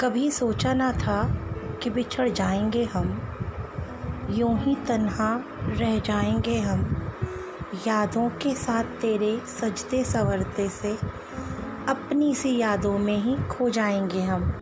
कभी सोचा ना था कि बिछड़ जाएँगे हम। यूँ ही तन्हा रह जाएँगे हम। यादों के साथ तेरे सजते संवरते से अपनी सी यादों में ही खो जाएँगे हम।